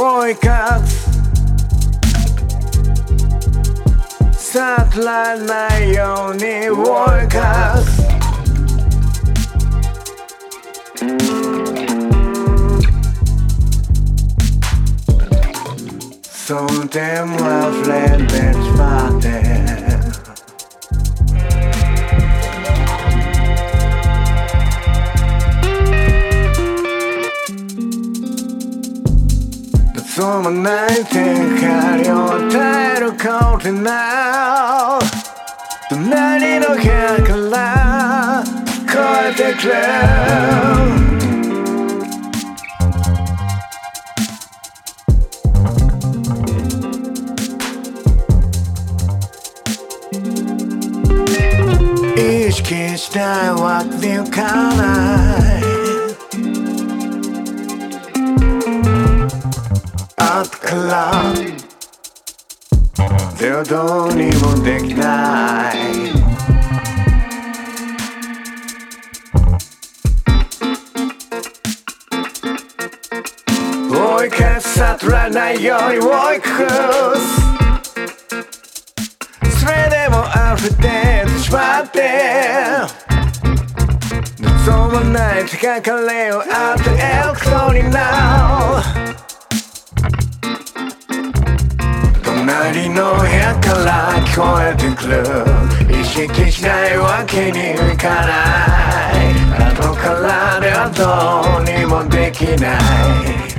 Roy Katz Сатла Roy Katz So damn lovely, that's my day そうもない手光を与えることな隣の部屋から聞こえてくる意識したいわけにいかない ったからではどうにもできない追い返す悟らないように追い越すそれでも溢れてしまって望まない手がかりを与えることにな隣の部屋から聞こえてくる。意識しないわけにいかない。後からではどうにもできない。